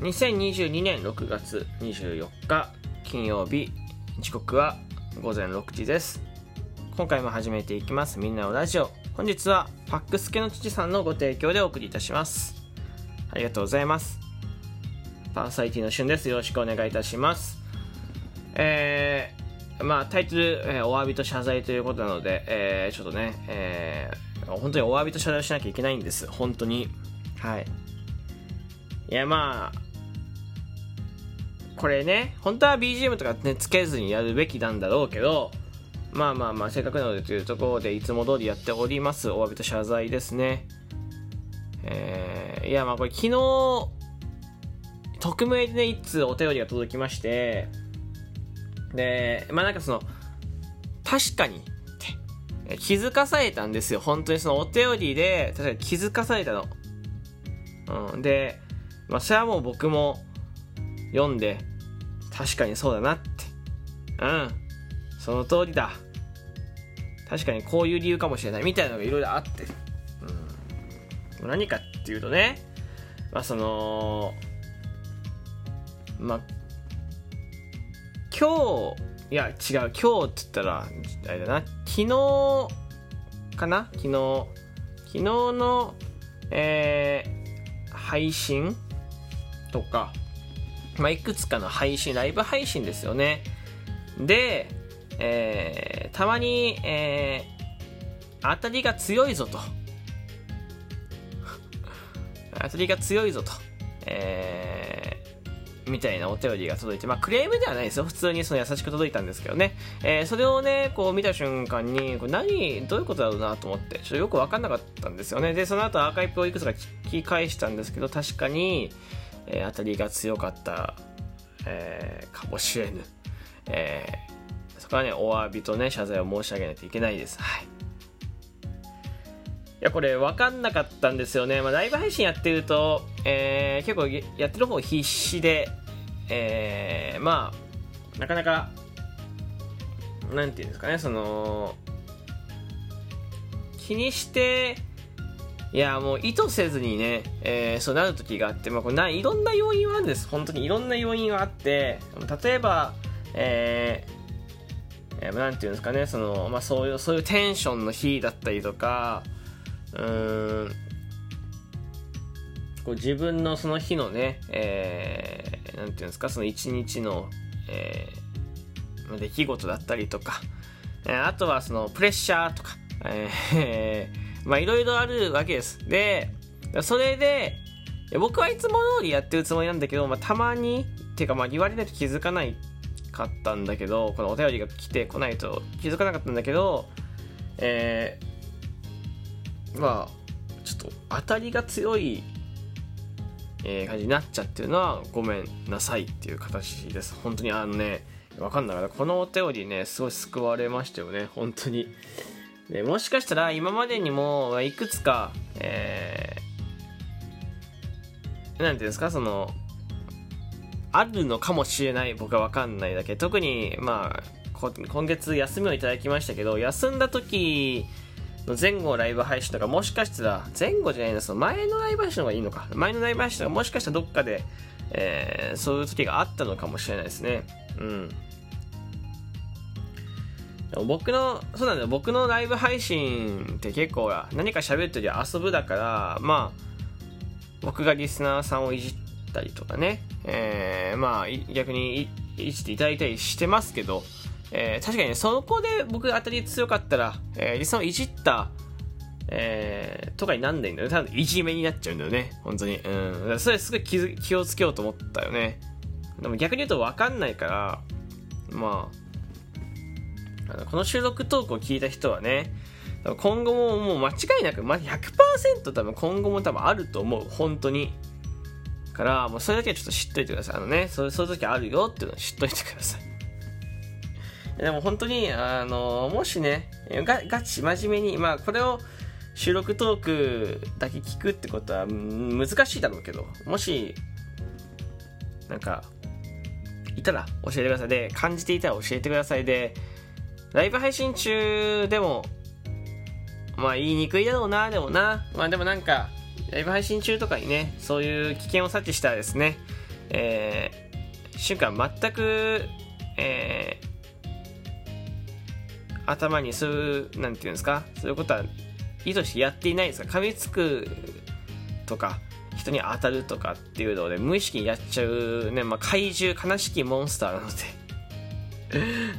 2022年6月24日金曜日時刻は午前6時です。今回も始めていきます。みんなのラジオ本日はパックスケの父さんのご提供でお送りいたします。ありがとうございます。パーサイティの旬です。よろしくお願いいたします。えー、まあタイトル、えー、お詫びと謝罪ということなので、えー、ちょっとね、えー、本当にお詫びと謝罪をしなきゃいけないんです。本当に。はい。いやまあこれね本当は BGM とかねつけずにやるべきなんだろうけどまあまあまあせっかくなのでというところでいつも通りやっておりますお詫びと謝罪ですね。えー、いやまあこれ昨日匿名でね一通お便りが届きましてでまあなんかその確かにって気づかされたんですよ。本当にそのお便りで確かに気づかされたの。うんでまあそれはもう僕も読んで確かにそうだなって。うん。その通りだ。確かにこういう理由かもしれない。みたいなのがいろいろあって、うん、何かっていうとね。まあそのまあ今日いや違う。今日って言ったらあれだな。昨日かな？昨日。昨日のえー、配信とかまあ、いくつかの配信、ライブ配信ですよね。で、えー、たまに、えー、当たりが強いぞと。当たりが強いぞと。えー、みたいなお便りが届いて、まあ、クレームではないですよ。普通にその優しく届いたんですけどね。えー、それをね、こう見た瞬間に、これ何、どういうことだろうなと思って、ちょっとよくわかんなかったんですよね。で、その後アーカイブをいくつか聞き返したんですけど、確かに、えー、当たりが強かった、えー、かもしれぬ、えー、そこはねお詫びとね謝罪を申し上げないといけないです。はい。いやこれ分かんなかったんですよね、まあ、ライブ配信やってると、えー、結構やってる方必死で、えー、まあなかなかなんていうんですかねその気にしていやもう意図せずにね、えー、そうなる時があって、まあ、これないろんな要因はあるんです。本当にいろんな要因はあって例えば、えー、えー、なんていうんですかねその、まあ、そういうそういうテンションの日だったりとかうんこう自分のその日のね、えー、なんていうんですかその一日の、えー、出来事だったりとか、えー、あとはそのプレッシャーとか、えーまあいろいろあるわけです。で、それで、僕はいつも通りやってるつもりなんだけど、まあ、たまに、っていうかまあ言われないと気づかないかったんだけど、このお便りが来てこないと気づかなかったんだけど、えー、まあ、ちょっと当たりが強い、えー、感じになっちゃってるのはごめんなさいっていう形です。本当にあのね、わかんなかった。このお便りね、すごい救われましたよね、本当に。でもしかしたら今までにもいくつか、えー、なんていうんですかそのあるのかもしれない僕は分かんないだけ。特にまあ今月休みをいただきましたけど休んだ時の前後ライブ配信とかもしかしたら前後じゃないのその前のライブ配信の方がいいのか。前のライブ配信とかもしかしたらどっかで、えー、そういう時があったのかもしれないですね。うん。僕の、そうなんだよ。僕のライブ配信って結構何か喋ってるより遊ぶだから、まあ、僕がリスナーさんをいじったりとかね、えー、まあ、逆にいじっていただいたりしてますけど、えー、確かに、ね、そこで僕が当たり強かったら、えー、リスナーをいじった、えー、とかになんないんだよね。多分いじめになっちゃうんだよね。本当に。うん。それすごい気気をつけようと思ったよね。でも逆に言うと分かんないから、まあ、この収録トークを聞いた人はね、今後ももう間違いなく、まあ、100%多分今後も多分あると思う。本当に。から、もうそれだけはちょっと知っといてください。あのね、そうそういう時あるよっていうのを知っといてください。でも本当に、あの、もしね、がガチ真面目に、まあこれを収録トークだけ聞くってことは難しいだろうけど、もし、なんか、いたら教えてください。で、感じていたら教えてください。で、ライブ配信中でも、まあ言いにくいだろうな、でもな。まあでもなんか、ライブ配信中とかにね、そういう危険を察知したらですね、えー、瞬間全く、えー、頭にそういうなんていうんですか？そういうことは意図してやっていないですか？噛みつくとか人に当たるとかっていうので無意識にやっちゃうね、まあ、怪獣悲しきモンスターなので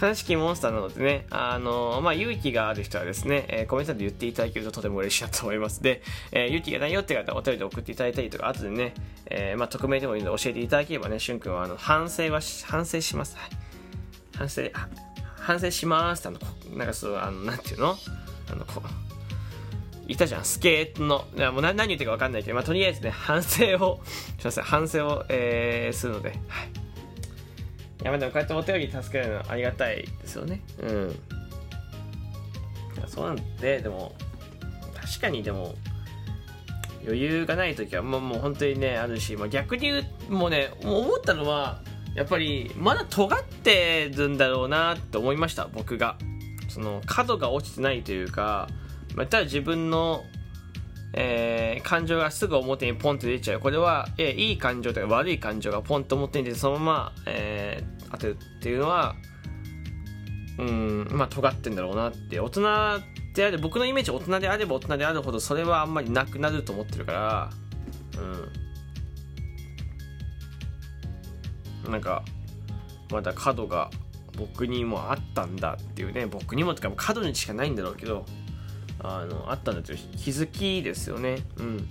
悲しきモンスターなのでね、あのまあ、勇気がある人はですね、えー、コメントで言っていただけるととても嬉しいなと思いますで、えー、勇気がないよって方はお便りで送っていただいたりとか、後でね、えー、まあ、匿名でもいいので教えていただければね、しゅんくんはあの反省は反省します。はい。反省、反省しますあの、なんかそう、あの、なんていうの？あの、こう、いたじゃん、スケートの、いやもう何言ってるか分かんないけど、まあ、とりあえずね、反省を、すいません、反省を、えー、するので、はい。いや、まあでもこうやってお便り助けるのはありがたいですよね。うん。そうなんで、でも、確かにでも、余裕がない時はもうもう本当にねあるし、まあ、逆に言うもうね思ったのはやっぱりまだ尖ってるんだろうなって思いました僕がその角が落ちてないというかまあ、ただ自分の、えー、感情がすぐ表にポンと出ちゃう。これは、えー、いい感情とか悪い感情がポンと表に出てそのまま、えー、当てるっていうのはうんまあ尖ってんだろうなって。大人である僕のイメージ大人であれば大人であるほどそれはあんまりなくなると思ってるからうん。なんかまだ角が僕にもあったんだっていうね。僕にもとか角にしかないんだろうけど。あのあったんだという気づきですよね。うん、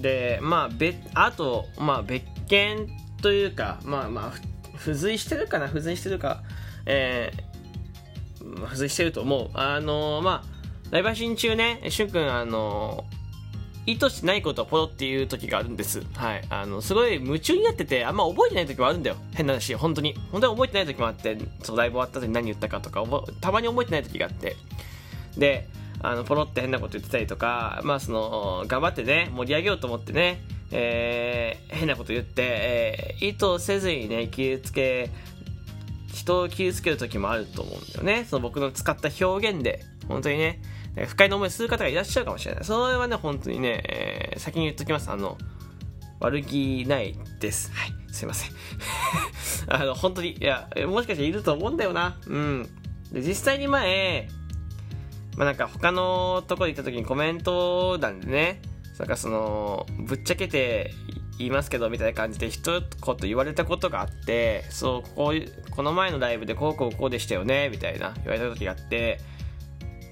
でまあ別あと、まあ、別件というかまあまあ付随してるかな付随してるか、えー、付随してると思う。あのまあライブ配信中ね、しゅんくん、あの意図してないことをポロっていう時があるんです。はい。あの、すごい夢中になってて、あんま覚えてない時もあるんだよ。変な話、本当に。本当に覚えてない時もあって、そのライブ終わった後に何言ったかとか、たまに覚えてない時があって。で、あの、ポロって変なこと言ってたりとか、まあその、頑張ってね、盛り上げようと思ってね、えー、変なこと言って、えー、意図せずにね、傷つけ、人を傷つける時もあると思うんだよね。その僕の使った表現で、本当にね、不快な思いする方がいらっしゃるかもしれない。それはね、本当にね、えー、先に言っときます。あの、悪気ないです。はい。すいません。あの、本当に、いや、もしかしていると思うんだよな。うん。で、実際に前、まあなんか他のとこ行った時にコメント欄でね、なんかその、ぶっちゃけて言いますけどみたいな感じで一言言われたことがあって、そう、こういう、この前のライブでこうこうこうでしたよね、みたいな言われた時があって、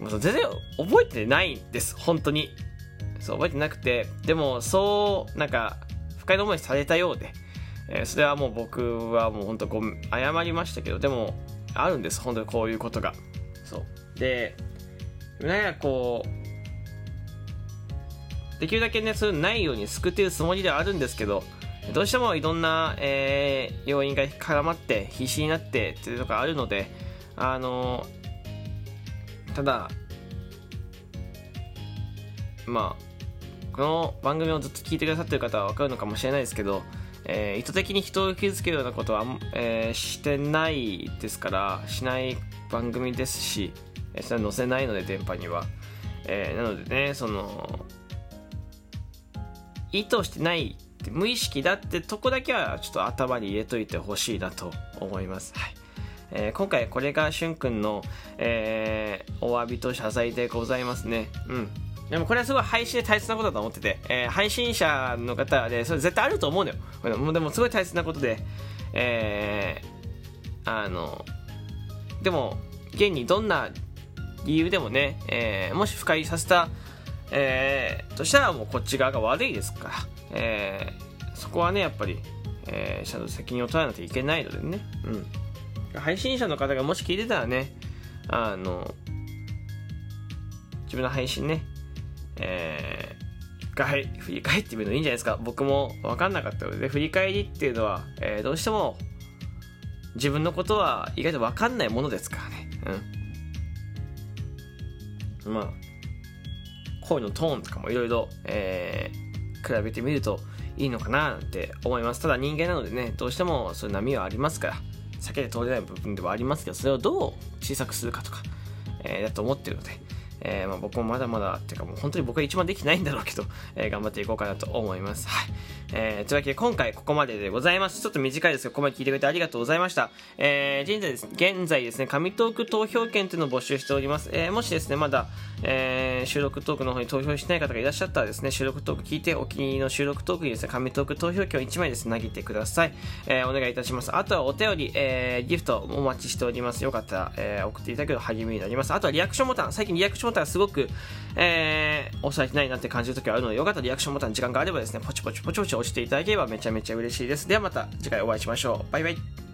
もう全然覚えてないんです、本当に。そう、覚えてなくて、でもそう、なんか、不快な思いされたようで、えー、それはもう僕はもう本当ご謝りましたけど、でも、あるんです、本当にこういうことが。そう。で、なんかこうできるだけねそういうのないように救っているつもりではあるんですけどどうしてもいろんな、えー、要因が絡まって必死になってっていうとこあるのであのただまあこの番組をずっと聞いてくださってる方は分かるのかもしれないですけど、えー、意図的に人を傷つけるようなことは、えー、してないですからしない番組ですしそれ載せないので電波には、えー、なのでねその意図してない無意識だってとこだけはちょっと頭に入れといてほしいなと思います、はい。えー、今回これがしゅんくんの、えー、お詫びと謝罪でございますね。うん。でもこれはすごい配信で大切なことだと思ってて、えー、配信者の方でそれ絶対あると思うのよ。でもすごい大切なことでえー、あのでも現にどんな理由でもね、えー、もし不快させた、えー、としたらもうこっち側が悪いですから、えー、そこはねやっぱり、えー、ちゃんと責任を取らないといけないのでね、うん、配信者の方がもし聞いてたらねあの自分の配信ね、えー、一回振り返ってみるのいいんじゃないですか。僕も分かんなかったので振り返りっていうのは、えー、どうしても自分のことは意外と分かんないものですからね。うん。まあ、声のトーンとかもいろいろ、え、比べてみるといいのかななんて思います。ただ人間なのでね、どうしてもそういう波はありますから、避けて通れない部分ではありますけど、それをどう小さくするかとか、えー、だと思ってるので、えー、まあ、僕もまだまだっていうかもう本当に僕は一番できないんだろうけど、えー、頑張っていこうかなと思います。はい。えー、というわけで今回ここまででございます。ちょっと短いですが、ここまで聞いてくれてありがとうございました。えー、現在です現在ですね、紙トーク投票券というのを募集しております。えー、もしですね、まだ、えー、収録トークの方に投票してない方がいらっしゃったらですね、収録トーク聞いて、お気に入りの収録トークにですね、紙トーク投票券を1枚ですね、投げてください。えー、お願いいたします。あとはお便り、えー、ギフトお待ちしております。よかったら、えー、送っていただけると励みになります。あとはリアクションボタン、最近リアクションボタンがすごく、えー、押されてないなって感じる時があるので、よかったらリアクションボタン時間があればですね、ポチポチポチポチ押していただければめちゃめちゃ嬉しいです。ではまた次回お会いしましょう。バイバイ。